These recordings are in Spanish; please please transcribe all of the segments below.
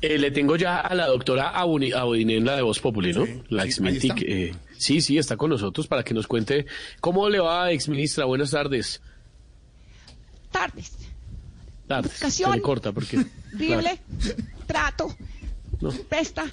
Eh, le tengo ya a la doctora la de Voz Populi, ¿no? Sí, la está. eh, sí, sí, está con nosotros para que nos cuente cómo le va, exministra. Buenas tardes. tardes. Tardes. Comunicación. Se le corta porque... Horrible. Trato. No. Presta.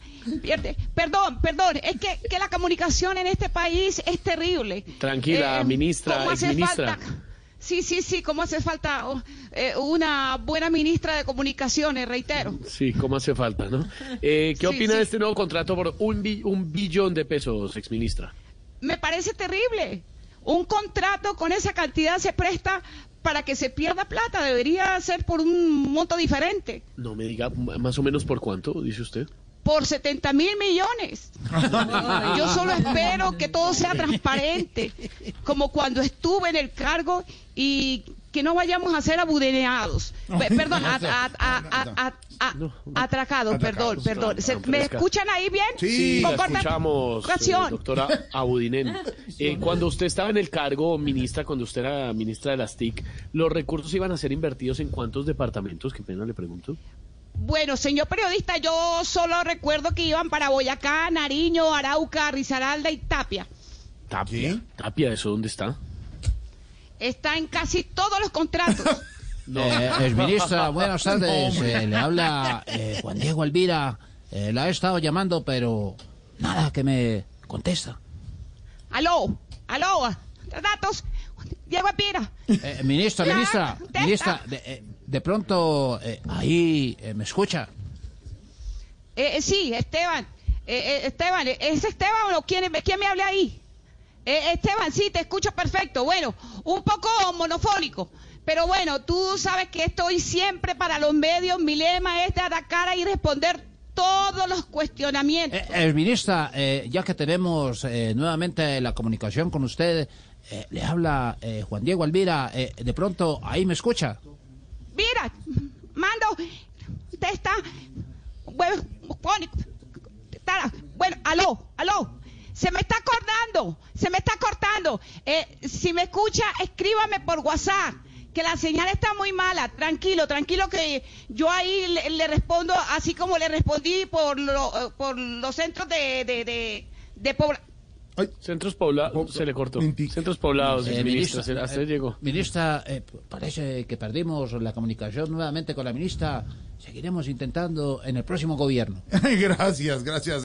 Pierde. Perdón, perdón. Es que, que la comunicación en este país es terrible. Eh, Tranquila, ministra, ¿cómo hace exministra. falta- Sí, sí, sí, cómo hace falta oh, eh, una buena ministra de comunicaciones, reitero. Sí, cómo hace falta, ¿no? Eh, ¿Qué Sí, opina sí. de este nuevo contrato por un, bi- un billón de pesos, exministra? Me parece terrible. Un contrato con esa cantidad se presta para que se pierda plata. Debería ser por un monto diferente. No me diga más o menos por cuánto, dice usted. Por 70 mil millones. Yo solo espero que todo sea transparente, como cuando estuve en el cargo y que no vayamos a ser abudeneados. Pe- Perdón, a- a- a- a- a- a- No. atracados, perdón, perdón. Se- ¿Me escuchan ahí bien? Sí, la escuchamos, eh, doctora Abudinen. Eh, cuando usted estaba en el cargo, ministra, cuando usted era ministra de las TIC, ¿los recursos iban a ser invertidos en cuántos departamentos? Qué pena le pregunto. Bueno, señor periodista, yo solo recuerdo que iban para Boyacá, Nariño, Arauca, Risaralda y Tapia. Tapia. ¿Qué? Tapia, ¿eso dónde está? Está en casi todos los contratos. Eh, exministra, buenas tardes. Eh, le habla eh, Juan Diego Alvira. Eh, la he estado llamando, pero nada que me contesta. Aló, aló, datos. Diego. Eh, ministra, ministra, ministra, de, eh, de pronto eh, ahí eh, me escucha. Eh, eh, sí, Esteban. Eh, eh, Esteban, ¿es Esteban o quién, quién me habla ahí? Eh, Esteban, sí, te escucho perfecto. Bueno, un poco monofónico. Pero bueno, tú sabes que estoy siempre para los medios. Mi lema es de atacar y responder todos los cuestionamientos. Eh, ministra, eh, ya que tenemos eh, nuevamente la comunicación con usted, eh, le habla eh, Juan Diego Alvira. Eh, de pronto ahí me escucha. Mira, mando, te está, bueno, pone- está- bueno, aló, aló, se me está cortando, se me está cortando. Eh, si me escucha, escríbame por WhatsApp, que la señal está muy mala. Tranquilo, tranquilo, que yo ahí le, respondo así como le respondí por, lo- por los centros de, de, de, de pobla- Ay, Centros poblados, se le cortó. Mintic. Centros poblados, Eh, exministra, se- hasta eh, llegó. ministra, eh, parece que perdimos la comunicación nuevamente con la ministra. Seguiremos intentando en el próximo gobierno. gracias, gracias.